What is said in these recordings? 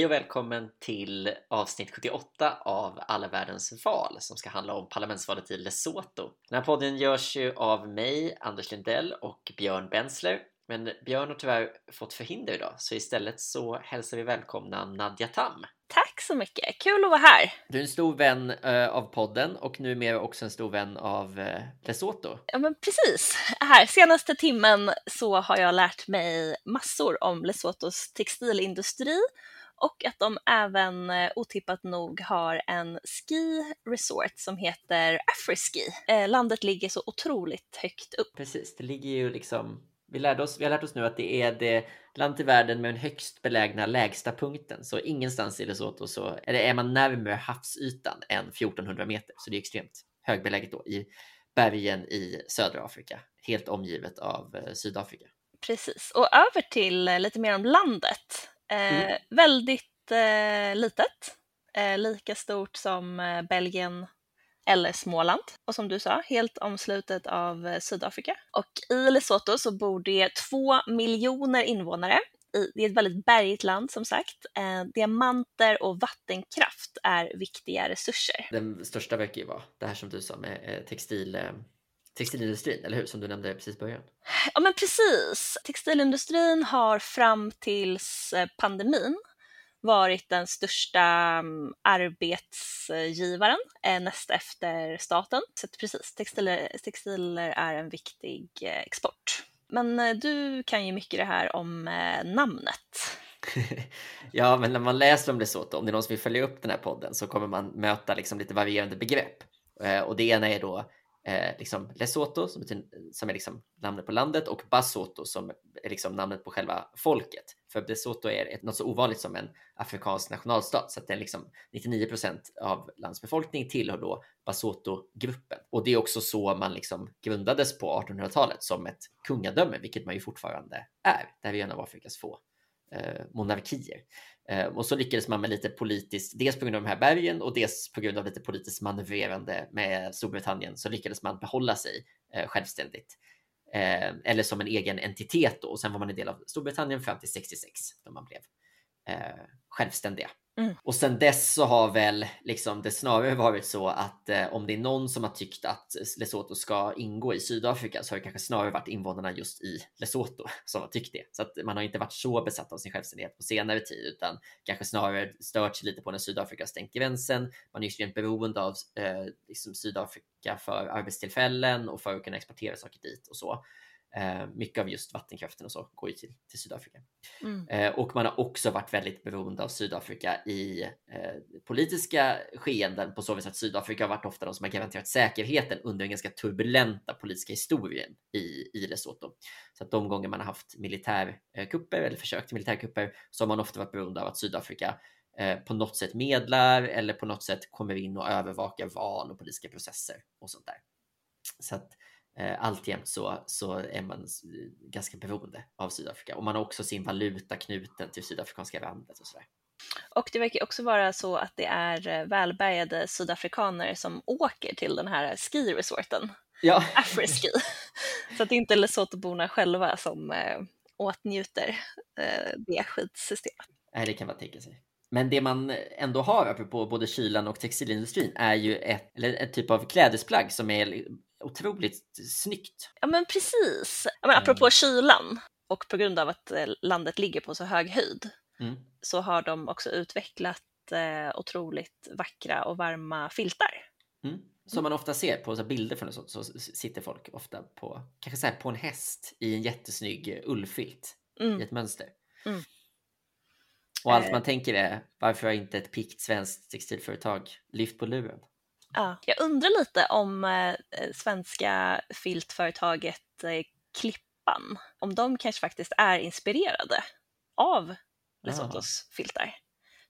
Hej och välkommen till avsnitt 78 av Alla världens val som ska handla om parlamentsvalet i Lesotho. Den här podden görs ju av mig, Anders Lindell och Björn Bensler. Men Björn har tyvärr fått förhinder idag, så istället så hälsar vi välkomna Nadja Tam. Tack så mycket, kul att vara här. Du är en stor vän uh, av podden och numera också en stor vän av uh, Lesotho. Ja, men precis. Här senaste timmen så har jag lärt mig massor om Lesothos textilindustri och att de även eh, otippat nog har en ski resort som heter Afriski. Eh, landet ligger så otroligt högt upp. Precis, det ligger ju liksom vi, lärde oss, vi har lärt oss nu att det är det land i världen med den högst belägna lägsta punkten. Så ingenstans i Lesotho så eller är man närmare havsytan än 1400 meter. Så det är extremt högbeläget då i bergen i södra Afrika, helt omgivet av eh, Sydafrika. Precis, och över till lite mer om landet. Eh, mm. Väldigt eh, litet, eh, lika stort som eh, Belgien eller Småland. Och som du sa, helt omslutet av eh, Sydafrika. Och i Lesotho så bor det två miljoner invånare. det är ett väldigt bergigt land som sagt. Eh, diamanter och vattenkraft är viktiga resurser. Den största verkar ju vara det här som du sa med textil textilindustrin, eller hur? Som du nämnde precis i början. Ja, men precis. Textilindustrin har fram tills eh, pandemin varit den största mm, arbetsgivaren eh, näst efter staten. Så precis, textiler, textiler är en viktig eh, export. Men du kan ju mycket det här om namnet. ja, men när man läser om det så, om det är någon som vill följa upp den här podden så kommer man möta liksom lite varierande begrepp. Och det ena är då eh, liksom Lesotho som, betyder, som är liksom namnet på landet och Basotho som är liksom namnet på själva folket. För Lesotho är ett, något så ovanligt som en afrikansk nationalstat så att det är liksom 99 av landsbefolkningen tillhör då Basotho-gruppen. Och det är också så man liksom grundades på 1800-talet som ett kungadöme, vilket man ju fortfarande är. Det här är en av Afrikas få eh, monarkier. Eh, och så lyckades man med lite politiskt, dels på grund av de här bergen och dels på grund av lite politiskt manövrerande med Storbritannien så lyckades man behålla sig eh, självständigt. Eh, eller som en egen entitet då. Och sen var man en del av Storbritannien fram till 66 då man blev eh, självständiga. Mm. Och sen dess så har väl liksom det snarare varit så att eh, om det är någon som har tyckt att Lesotho ska ingå i Sydafrika så har det kanske snarare varit invånarna just i Lesotho som har tyckt det. Så att man har inte varit så besatt av sin självständighet på senare tid utan kanske snarare stört sig lite på när Sydafrika stängt gränsen. Man är extremt beroende av eh, liksom Sydafrika för arbetstillfällen och för att kunna exportera saker dit och så. Eh, mycket av just vattenkraften och så går ju till, till Sydafrika. Mm. Eh, och man har också varit väldigt beroende av Sydafrika i eh, politiska skeenden på så vis att Sydafrika har varit ofta de som har garanterat säkerheten under den ganska turbulenta politiska historien i, i Lesotho. Så att de gånger man har haft militärkupper eller försök till militärkupper så har man ofta varit beroende av att Sydafrika eh, på något sätt medlar eller på något sätt kommer in och övervakar val och politiska processer och sånt där. Så att alltjämt så, så är man ganska beroende av Sydafrika och man har också sin valuta knuten till sydafrikanska randet och sådär. Och det verkar också vara så att det är eh, välbärgade sydafrikaner som åker till den här skiresorten, ja. Afriski. så att det inte är Lesothoborna själva som äh, åtnjuter det skitsystemet. Nej, det kan man tänka sig. Men det man ändå har, apropå både kylan och textilindustrin, är ju ett, eller ett typ av klädesplagg som är otroligt snyggt. Ja men precis. Ja, men apropå mm. kylan och på grund av att eh, landet ligger på så hög höjd mm. så har de också utvecklat eh, otroligt vackra och varma filtar. Mm. Som man ofta ser på så bilder från det så, sitter folk ofta på, kanske så på en häst i en jättesnygg ullfilt mm. i ett mönster. Och allt eh. man tänker är, varför har inte ett pikt svenskt textilföretag lyft på luren? Ja, jag undrar lite om eh, svenska filtföretaget eh, Klippan, om de kanske faktiskt är inspirerade av Lesothos ja. filtar.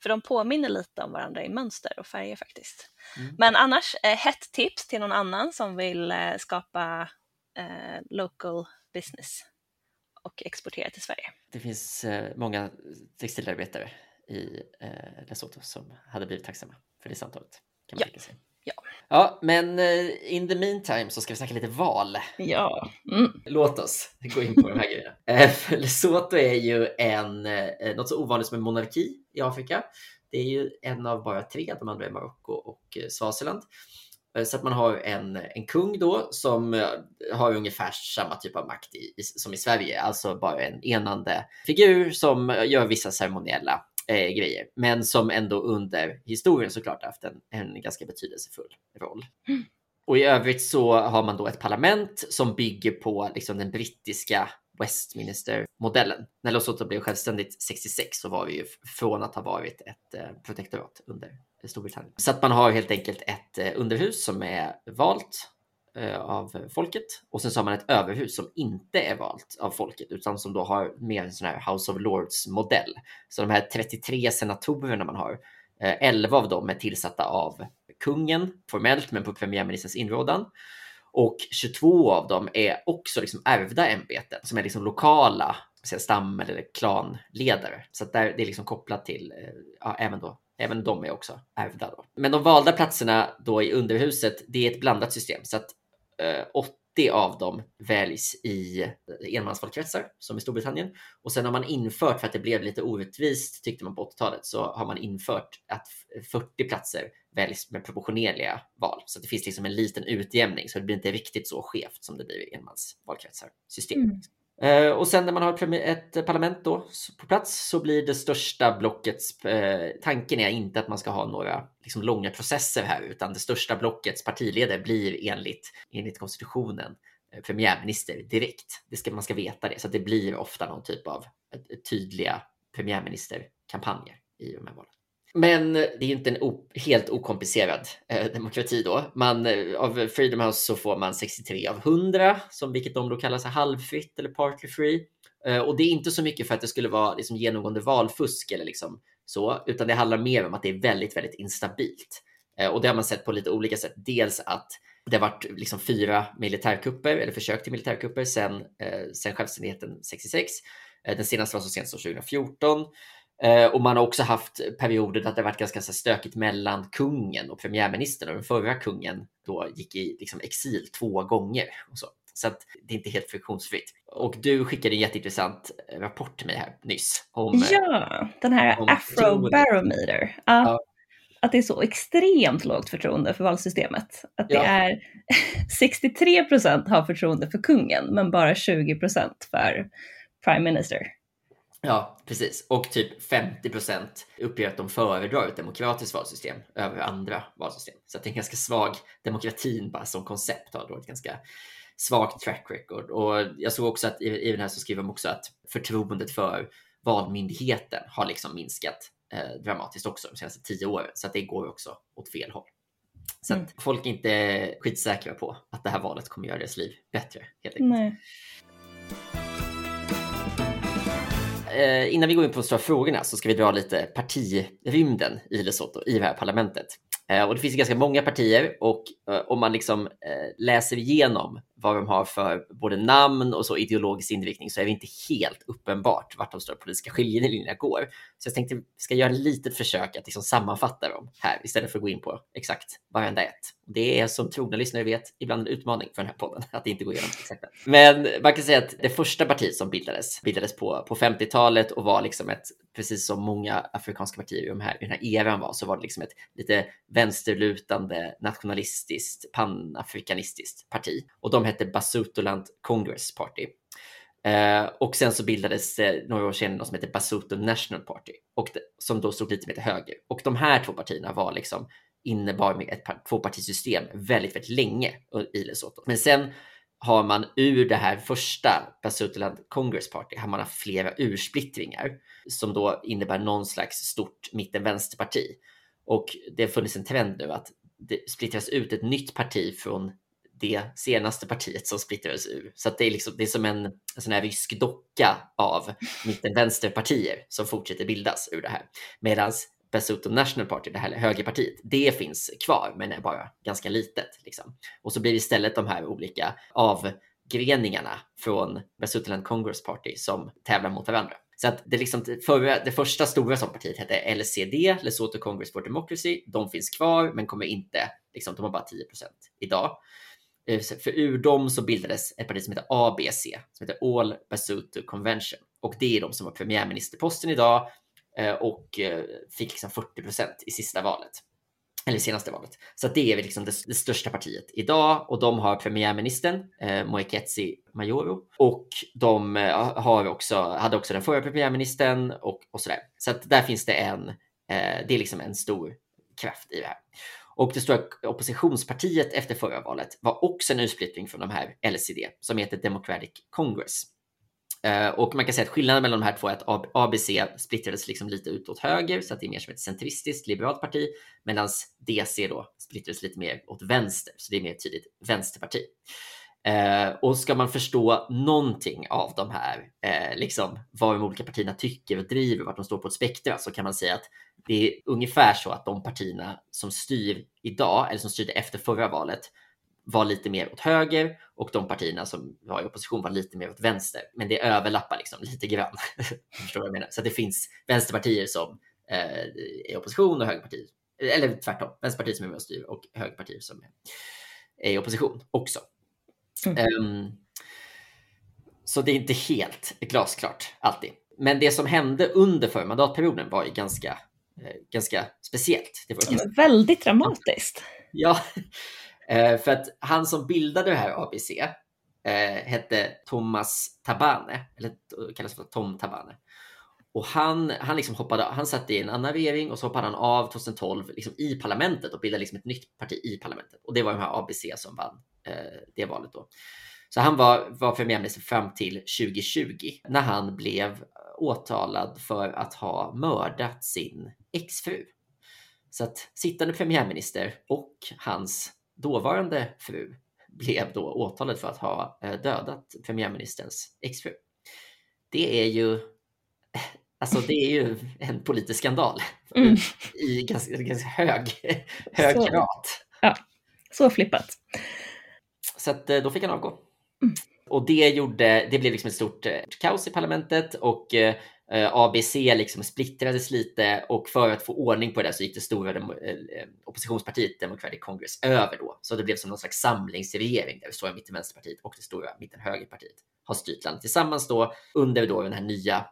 För de påminner lite om varandra i mönster och färger faktiskt. Mm. Men annars, eh, hett tips till någon annan som vill eh, skapa eh, local business och exportera till Sverige. Det finns eh, många textilarbetare i eh, Lesotho som hade blivit tacksamma för det samtalet. Kan man ja. sig. Ja. ja, men eh, in the meantime så ska vi snacka lite val. Ja. Mm. Låt oss gå in på de här grejerna. Lesotho är ju en, något så ovanligt som en monarki. i Afrika. Det är ju en av bara tre, de andra är Marocko och Swaziland. Så att man har en, en kung då som har ungefär samma typ av makt i, som i Sverige, alltså bara en enande figur som gör vissa ceremoniella eh, grejer, men som ändå under historien såklart haft en, en ganska betydelsefull roll. Mm. Och i övrigt så har man då ett parlament som bygger på liksom, den brittiska Westminster-modellen. När Lesotho blev självständigt 66 så var vi ju från att ha varit ett eh, protektorat under Storbritannien. Så att man har helt enkelt ett eh, underhus som är valt eh, av folket och sen så har man ett överhus som inte är valt av folket utan som då har mer en sån här House of Lords modell. Så de här 33 senatorerna man har, 11 av dem är tillsatta av kungen formellt men på premiärministerns inrådan. Och 22 av dem är också liksom ärvda ämbeten som är liksom lokala stam eller klanledare. Så att där, det är liksom kopplat till, eh, ja, även då Även de är också ärvda. Då. Men de valda platserna då i underhuset, det är ett blandat system. Så att eh, 80 av dem väljs i eh, enmansvalkretsar som i Storbritannien. Och sen har man infört, för att det blev lite orättvist tyckte man på 80-talet, så har man infört att 40 platser väljs med proportionerliga val. Så det finns liksom en liten utjämning så det blir inte riktigt så skevt som det blir i enmansvalkretsar system. Mm. Uh, och sen när man har ett parlament då på plats så blir det största blockets, uh, tanken är inte att man ska ha några liksom, långa processer här, utan det största blockets partiledare blir enligt, enligt konstitutionen uh, premiärminister direkt. Det ska, man ska veta det, så det blir ofta någon typ av tydliga premiärministerkampanjer i de här valen. Men det är inte en helt okomplicerad eh, demokrati då. Man, eh, av Freedom House så får man 63 av 100, som vilket de då kallar sig halvfritt eller partly free. Eh, och det är inte så mycket för att det skulle vara liksom genomgående valfusk eller liksom så, utan det handlar mer om att det är väldigt, väldigt instabilt. Eh, och det har man sett på lite olika sätt. Dels att det har varit liksom fyra militärkupper eller försök till militärkupper sedan, eh, självständigheten 66. Eh, den senaste var så sent som 2014. Eh, och man har också haft perioder där det varit ganska så stökigt mellan kungen och premiärministern och den förra kungen då gick i liksom, exil två gånger. Och så. Så att det är inte helt friktionsfritt. Och du skickade en jätteintressant rapport till mig här nyss. Om, eh, ja, den här Afrobarometer. Ja, ja. Att det är så extremt lågt förtroende för valsystemet. Att det ja. är 63 procent har förtroende för kungen men bara 20 procent för prime minister. Ja, precis. Och typ 50 procent uppger att de föredrar ett demokratiskt valsystem över andra valsystem. Så det är en ganska svag demokratin bara som koncept har då ett ganska svagt track record. Och jag såg också att i, i den här så skriver de också att förtroendet för valmyndigheten har liksom minskat eh, dramatiskt också de senaste tio åren. Så att det går också åt fel håll. Så mm. att folk är inte skitsäkra på att det här valet kommer göra deras liv bättre. Helt enkelt. Nej eh, innan vi går in på de stora frågorna så ska vi dra lite partirymden i Lesotho, i det här parlamentet. Eh, och det finns ganska många partier och eh, om man liksom eh, läser igenom vad de har för både namn och så ideologisk inriktning så är det inte helt uppenbart vart de stora politiska skiljelinjerna går. Så jag tänkte vi ska göra ett litet försök att liksom sammanfatta dem här istället för att gå in på exakt varenda ett. Det är som trogna lyssnare vet ibland en utmaning för den här podden att inte gå igenom exakt. Men man kan säga att det första partiet som bildades bildades på, på 50-talet och var liksom ett, precis som många afrikanska partier i, de här, i den här eran var, så var det liksom ett lite vänsterlutande nationalistiskt panafrikanistiskt parti och de hette Basutoland Congress Party. Eh, och sen så bildades det några år senare något som heter Basuto National Party och det, som då stod lite mer till höger. Och de här två partierna var liksom innebar med ett tvåpartisystem väldigt, väldigt länge i Lesotho. Men sen har man ur det här första Basutoland Congress Party har man haft flera ursplittringar som då innebär någon slags stort mitten-vänsterparti. Och det har funnits en trend nu att det splittras ut ett nytt parti från det senaste partiet som splittrades ur. Så det, är liksom, det är som en, en sån här rysk docka av mitten-vänsterpartier som fortsätter bildas ur det här. Medan Basuto National Party, det här högerpartiet, det finns kvar men är bara ganska litet. Liksom. Och så blir det istället de här olika avgreningarna från Basutoland Congress Party som tävlar mot varandra. Så att det, liksom, förra, det första stora som partiet hette LCD, Lesotho Congress for Democracy. De finns kvar men kommer inte, liksom, de har bara 10% idag. Eh, för ur dem så bildades ett parti som heter ABC, som heter All Basuto Convention. Och det är de som har premiärministerposten idag Eh, och eh, fick liksom 40 procent i sista valet eller senaste valet. Så det är väl liksom det, det, största partiet idag och de har premiärministern eh, Moiketsi Majoro och de eh, har också, hade också den förra premiärministern och, och sådär. Så att där finns det en, eh, det är liksom en stor kraft i det här. Och det stora oppositionspartiet efter förra valet var också en utsplittring från de här LCD som heter Democratic Congress. Eh, och man kan säga att skillnaden mellan de här två är att ABC splittrades liksom lite ut åt höger så att det är mer som ett centristiskt liberalt parti medan DC då splittrades lite mer åt vänster så det är mer tydligt vänsterparti. Eh, och ska man förstå någonting av de här, eh, liksom vad de olika partierna tycker och driver, vart de står på ett spektra, så kan man säga att det är ungefär så att de partierna som styr idag, eller som styrde efter förra valet, var lite mer åt höger och de partierna som var i opposition var lite mer åt vänster. Men det överlappar liksom lite grann. Förstår vad jag menar? Så det finns vänsterpartier som eh, är i opposition och högerpartier, eller tvärtom, vänsterpartier som är med och styr och högerpartier som är i opposition också. Mm. Um, så det är inte helt glasklart alltid. Men det som hände under förra mandatperioden var ju ganska, eh, ganska speciellt. Det var ganska... Väldigt dramatiskt. Ja, Eh, för att han som bildade det här ABC eh, hette Thomas Tabane, eller kallas för Tom Tabane. Och han, han, liksom hoppade, han satt i en annan regering och så hoppade han av 2012 liksom i parlamentet och bildade liksom ett nytt parti i parlamentet. Och det var de här ABC som vann eh, det valet då. Så han var, var premiärminister fram till 2020 när han blev åtalad för att ha mördat sin exfru. Så att sittande premiärminister och hans dåvarande fru blev då åtalad för att ha eh, dödat premiärministerns exfru. Det är ju Alltså det är ju en politisk skandal mm. i ganska, ganska hög, hög så, grad. Ja, så flippat. Så att, eh, då fick han avgå. Mm. Och det gjorde, det blev liksom ett stort eh, kaos i parlamentet och Eh, ABC liksom splittrades lite och för att få ordning på det så gick det stora dem eh, oppositionspartiet Democratic Congress över då. Så det blev som någon slags samlingsregering där det stora mitten-vänsterpartiet och det stora mitten-högerpartiet har styrt landet tillsammans då under då den här nya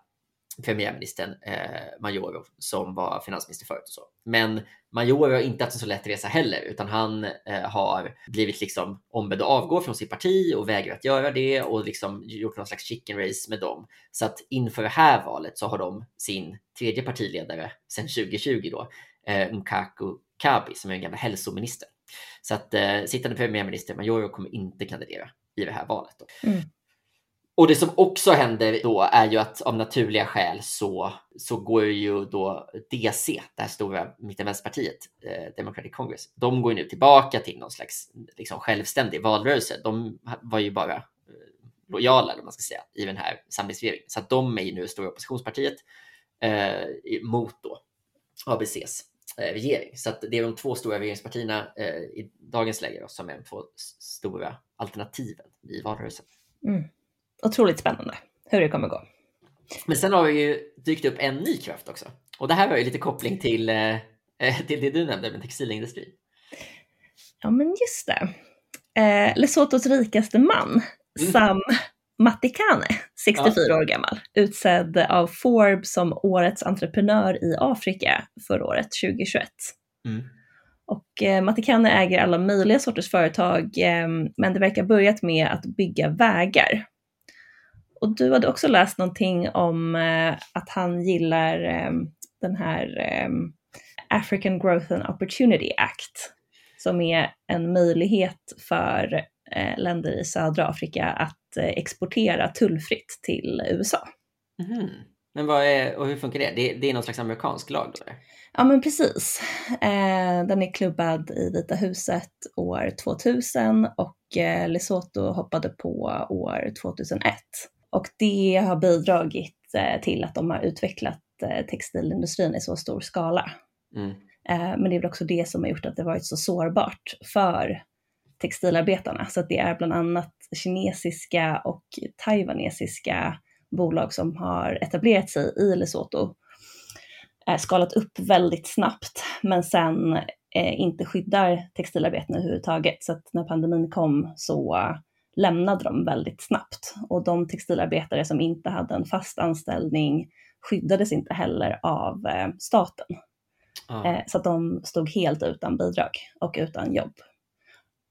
premiärministern eh, Majorov som var finansminister förut och så. Men Majorov har inte haft en så lätt resa heller, utan han eh, har blivit liksom ombedd att avgå från sitt parti och vägrat göra det och liksom gjort någon slags chicken race med dem. Så att inför det här valet så har de sin tredje partiledare sedan 2020 då, eh, Mkaku Kabi, som är en gammal hälsominister. Så att eh, sittande premiärminister Majorov kommer inte kandidera i det här valet. Då. Mm. Och det som också händer då är ju att av naturliga skäl så, så går ju då DC, det här stora mittenvänsterpartiet, eh, Democratic Congress, de går ju nu tillbaka till någon slags liksom, självständig valrörelse. De var ju bara eh, lojala, eller man ska säga, i den här samlingsregeringen. Så att de är ju nu det stora oppositionspartiet eh, mot då ABCs eh, regering. Så att det är de två stora regeringspartierna eh, i dagens läge då, som är de två stora alternativen i valrörelsen. Mm otroligt spännande hur det kommer gå. Men sen har vi ju dykt upp en ny kraft också. Och det här var ju lite koppling till, eh, eh till det du nämnde med textilindustrin. Ja, men just det. Eh, Lesothos rikaste man, mm. Sam Matikane, 64 ja. år gammal, utsedd av Forbes som årets entreprenör i Afrika förra året, 2021. Mm. Och eh, Matikane äger alla möjliga sorters företag, eh, men det verkar börjat med att bygga vägar och du hade också läst någonting om eh, att han gillar eh, den här eh, African Growth and Opportunity Act, som är en möjlighet för länder i södra Afrika att exportera tullfritt till USA. Mm. Men vad är, och hur funkar det? det? Det är någon slags amerikansk lag då? Ja men precis. Eh, den är klubbad i Vita huset år 2000 och eh, Lesotho hoppade på år 2001. Och det har bidragit eh, till att de har utvecklat eh, textilindustrin i så stor skala. Mm. Eh, men det är väl också det som har gjort att det varit så sårbart för textilarbetarna. Så att det är bland annat kinesiska och taiwanesiska bolag som har etablerat sig i Lesotho, skalat upp väldigt snabbt, men sen inte skyddar textilarbetarna överhuvudtaget. Så att när pandemin kom så lämnade de väldigt snabbt och de textilarbetare som inte hade en fast anställning skyddades inte heller av eh, staten. Ah, Eh, så att de stod helt utan bidrag och utan jobb.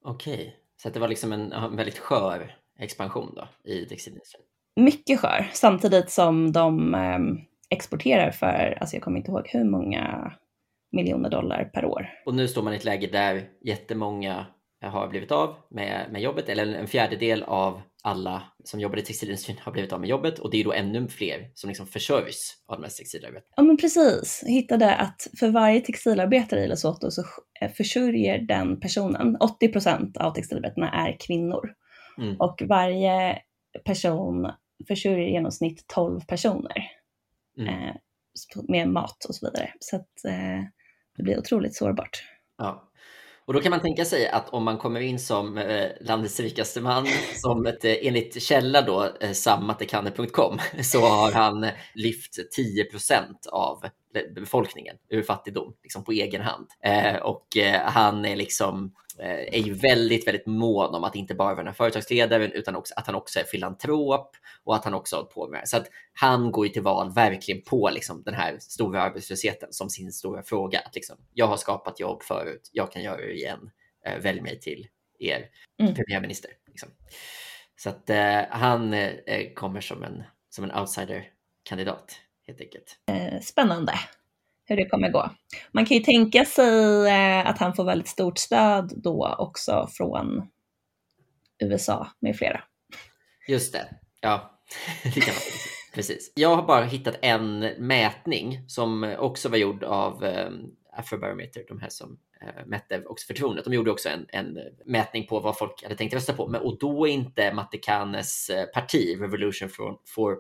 Okej, så att det var liksom en, en väldigt skör expansion då i textilindustrin. Mycket skör, samtidigt som de eh, exporterar för, alltså jag kommer inte ihåg hur många miljoner dollar per år. Och nu står man i ett läge där jättemånga har blivit av med, med jobbet, eller en fjärdedel av alla som jobbar i textilindustrin har blivit av med jobbet och det är då ännu fler som liksom försörjs av de här textilarbetarna. Ja men precis, jag hittade att för varje textilarbetare i Lesotho så eh, försörjer den personen, 80 procent av textilarbetarna är kvinnor. Mm. Och varje person försörjer i genomsnitt 12 personer Mm. eh, med mat och så vidare. Så att eh, det blir otroligt sårbart. Ja. Och då kan man tänka sig att om man kommer in som eh, landets rikaste man, som ett, eh, enligt källa då, eh, sammatekane.com, så har han lyft 10% av befolkningen ur fattigdom liksom på egen hand. Eh, och eh, han är liksom eh, är ju väldigt, väldigt mån om att inte bara vara en företagsledare utan också att han också är filantrop och att han också har på med det. Så att han går ju till val verkligen på liksom den här stora arbetslösheten som sin stora fråga. Att liksom, jag har skapat jobb förut, jag kan göra det igen. Eh, välj mig till er Mm. premiärminister. Liksom. Så att eh, han kommer som en, som en outsider-kandidat helt enkelt. Eh, spännande hur det kommer gå. Man kan ju tänka sig eh, att han får väldigt stort stöd då också från USA med flera. Just det, ja. det kan. Precis. Jag har bara hittat en mätning som också var gjord av eh, Afrobarometer, de här som mätte också förtroendet. De gjorde också en, en mätning på vad folk hade tänkt rösta på. Men, och då är inte Matekanes eh, parti, Revolution for, for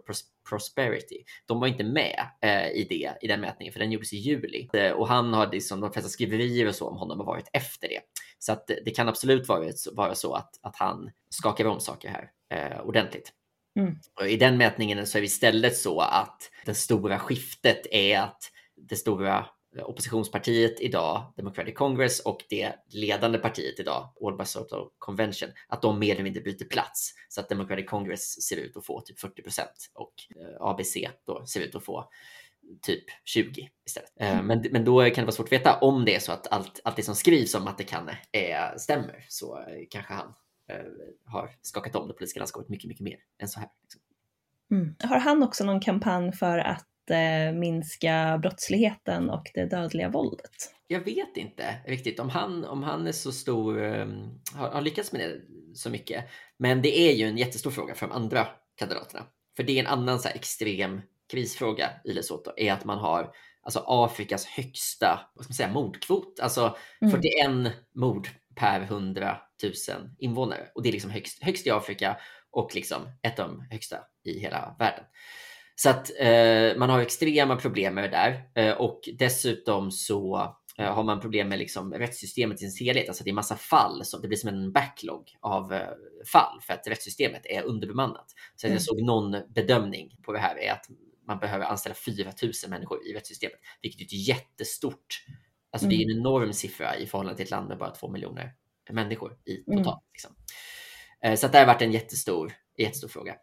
Prosperity, de var inte med eh, i, det, i den mätningen, för den gjordes i juli. Eh, och han har liksom, de flesta skriverier och så om honom har varit efter det. Så att det kan absolut vara, vara så att, att han skakar om saker här eh, ordentligt. Mm. Och I den mätningen så är det istället så att det stora skiftet är att det stora oppositionspartiet idag, Democratic Congress och det ledande partiet idag, All Basotho Convention, att de mer eller mindre byter plats. Så att Democratic Congress ser ut att få typ 40 procent och eh, ABC då ser ut att få typ 20 istället. Eh, Men, men då kan det vara svårt att veta om det är så att allt, allt det som skrivs om Matekane är, stämmer så eh, kanske han eh, har skakat om det politiska landskapet mycket, mycket mer än så här. Liksom. Mm. Har han också någon kampanj för att eh, minska brottsligheten och det dödliga våldet? Jag vet inte riktigt om han, om han är så stor, um, har, har lyckats med det så mycket. Men det är ju en jättestor fråga för de andra kandidaterna. För det är en annan så extrem krisfråga i Lesotho, är att man har alltså, Afrikas högsta vad ska man säga, mordkvot. Alltså Mm. 41 mord per 100 000 invånare. Och det är liksom högst, högst i Afrika och liksom ett av de högsta i hela världen. Så att eh, man har extrema problem med det där eh, och dessutom så eh, har man problem med liksom rättssystemet i sin helhet. Alltså det är massa fall, så det blir som en backlog av eh, fall för att rättssystemet är underbemannat. Så Mm. jag såg någon bedömning på det här är att man behöver anställa 4 000 människor i rättssystemet, vilket är ett jättestort, alltså det är en enorm siffra i förhållande till ett land med bara två miljoner människor i Mm. totalt. Liksom. Eh, Så att det har varit en jättestor, jättestor fråga.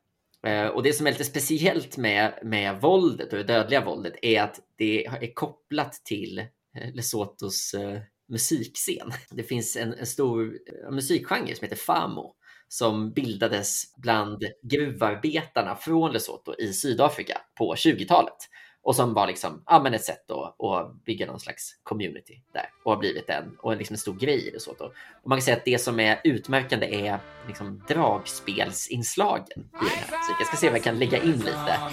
Eh, och det som är lite speciellt med, med våldet och det dödliga våldet är att det är kopplat till eh, Lesothos eh, musikscen. Det finns en, en stor musikgenre som heter famo som bildades bland gruvarbetarna från Lesotho i Sydafrika på 20-talet och som var liksom, ja, men ett sätt att, att bygga någon slags community där och har blivit en, och liksom en stor grej i Lesotho. Och man kan säga att det som är utmärkande är liksom dragspelsinslagen i den här. Så jag ska se om jag kan lägga in lite här.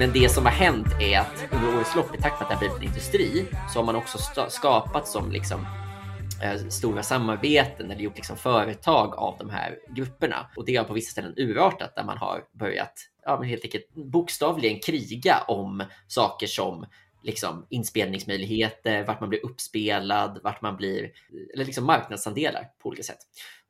Men det som har hänt är att under årets lopp, i takt med att det har blivit en industri, så har man också skapat som liksom eh, stora samarbeten eller gjort liksom företag av de här grupperna. Och det har på vissa ställen urartat där man har börjat ja, men helt enkelt bokstavligen kriga om saker som liksom, inspelningsmöjligheter, vart man blir uppspelad, vart man blir, eller liksom marknadsandelar på olika sätt.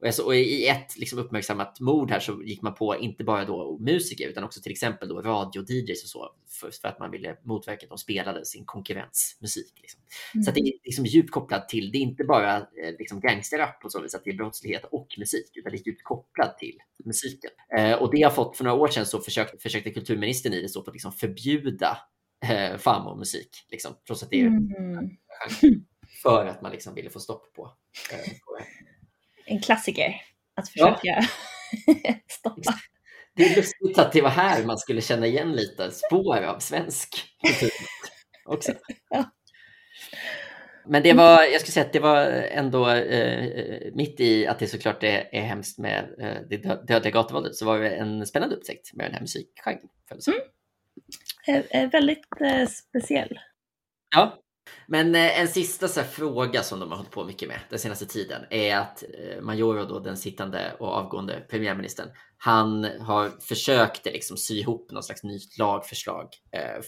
Och, alltså, och i ett liksom, uppmärksammat mord här så gick man på inte bara då musiker utan också till exempel då radio-DJs och så för, för, att man ville motverka att de spelade sin konkurrensmusik. Liksom. Mm. Så det är liksom djupt kopplat till, det är inte bara eh, liksom gangsterrap på så vis att det är brottslighet och musik utan det är djupt kopplat till musiken. Eh, och det har fått, för några år sedan så försökte, försökte kulturministern i det så på att liksom förbjuda eh, famo-musik, liksom, trots att det är mm. för att man liksom ville få stopp på, eh, på En klassiker att försöka ja. stoppa. Det är lustigt att det var här man skulle känna igen lite spår av svensk kultur också. Ja. Men det var, jag skulle säga att det var ändå eh, mitt i att det såklart är, är hemskt med eh, det dödliga gatuvåldet så var det en spännande upptäckt med den här musikgenren. Mm. Väldigt eh, speciell. Ja, men eh, en sista så fråga som de har hållit på mycket med den senaste tiden är att eh, Majoro, då, den sittande och avgående premiärministern, han har försökt liksom sy ihop något slags nytt lagförslag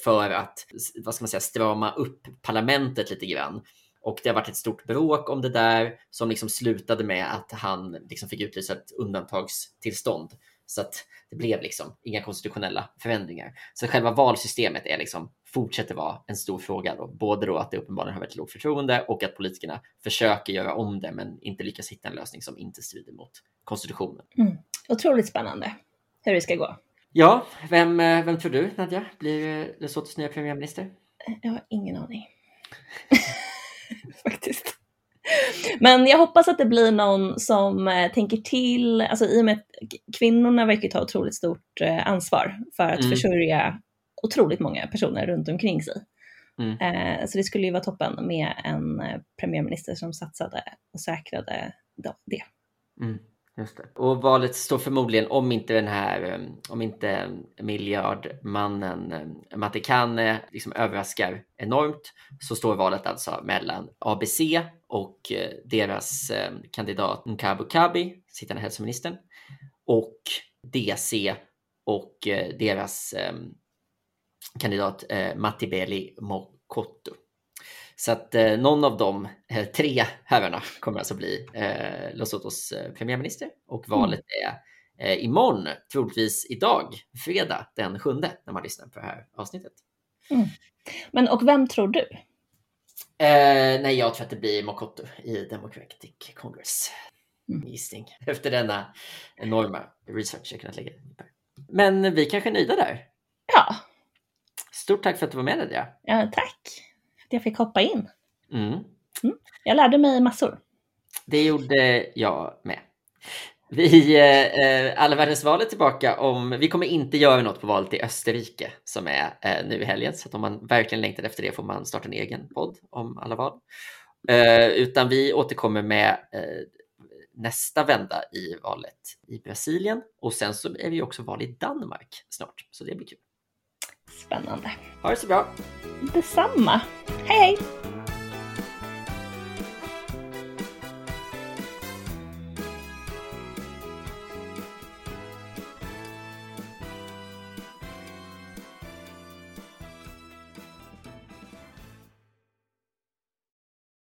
för att vad ska man säga, strama upp parlamentet lite grann. Och det har varit ett stort bråk om det där som liksom slutade med att han liksom fick utlysa ett undantagstillstånd så att det blev liksom inga konstitutionella förändringar. Så själva valsystemet är liksom, fortsätter vara en stor fråga. Då. Både då att det uppenbarligen har varit lågt förtroende och att politikerna försöker göra om det men inte lyckas hitta en lösning som inte strider mot konstitutionen. Mm. Otroligt spännande hur det ska gå. Ja, vem, eh, vem tror du Nadja blir Lesothos nya premiärminister? Jag har ingen aning. Faktiskt. Men jag hoppas att det blir någon som eh, tänker till, alltså i och med att kvinnorna verkar ta otroligt stort eh, ansvar för att mm. försörja otroligt många personer runt omkring sig. Mm. Eh, så det skulle ju vara toppen med en premiärminister som satsade och säkrade det. Mm. Just det. Och valet står förmodligen, om inte den här, ehm, om inte miljardmannen ehm, Matikane liksom överraskar enormt, så står valet alltså mellan ABC och eh, deras ehm, kandidat Nkabu Kabi, sittande hälsoministern, och DC och eh, deras kandidat eh, Matti Matibeli Mokoto. Så att eh, någon av de eh, tre herrarna kommer alltså bli eh, Lesothos eh, premiärminister och mm. valet är eh, imorgon, troligtvis idag, fredag den sjunde när man lyssnar på det här avsnittet. Mm. Men och vem tror du? Eh, nej, jag tror att det blir Mokoto i Democratic Congress. Mm. Gissning. Efter denna enorma research jag kunnat lägga Men vi kanske är nöjda där? Ja. Stort tack för att du var med Nadja. Ja, tack jag fick hoppa in. Mm. Mm. Jag lärde mig massor. Det gjorde jag med. Vi, eh, val är tillbaka om, vi kommer inte göra något på valet i Österrike som är eh, nu i helgen. Så om man verkligen längtar efter det får man starta en egen podd om alla val. Eh, utan vi återkommer med eh, nästa vända i valet i Brasilien och sen så är vi också val i Danmark snart. Så det blir kul. Spännande. Ha det så bra. Detsamma. Hej hej!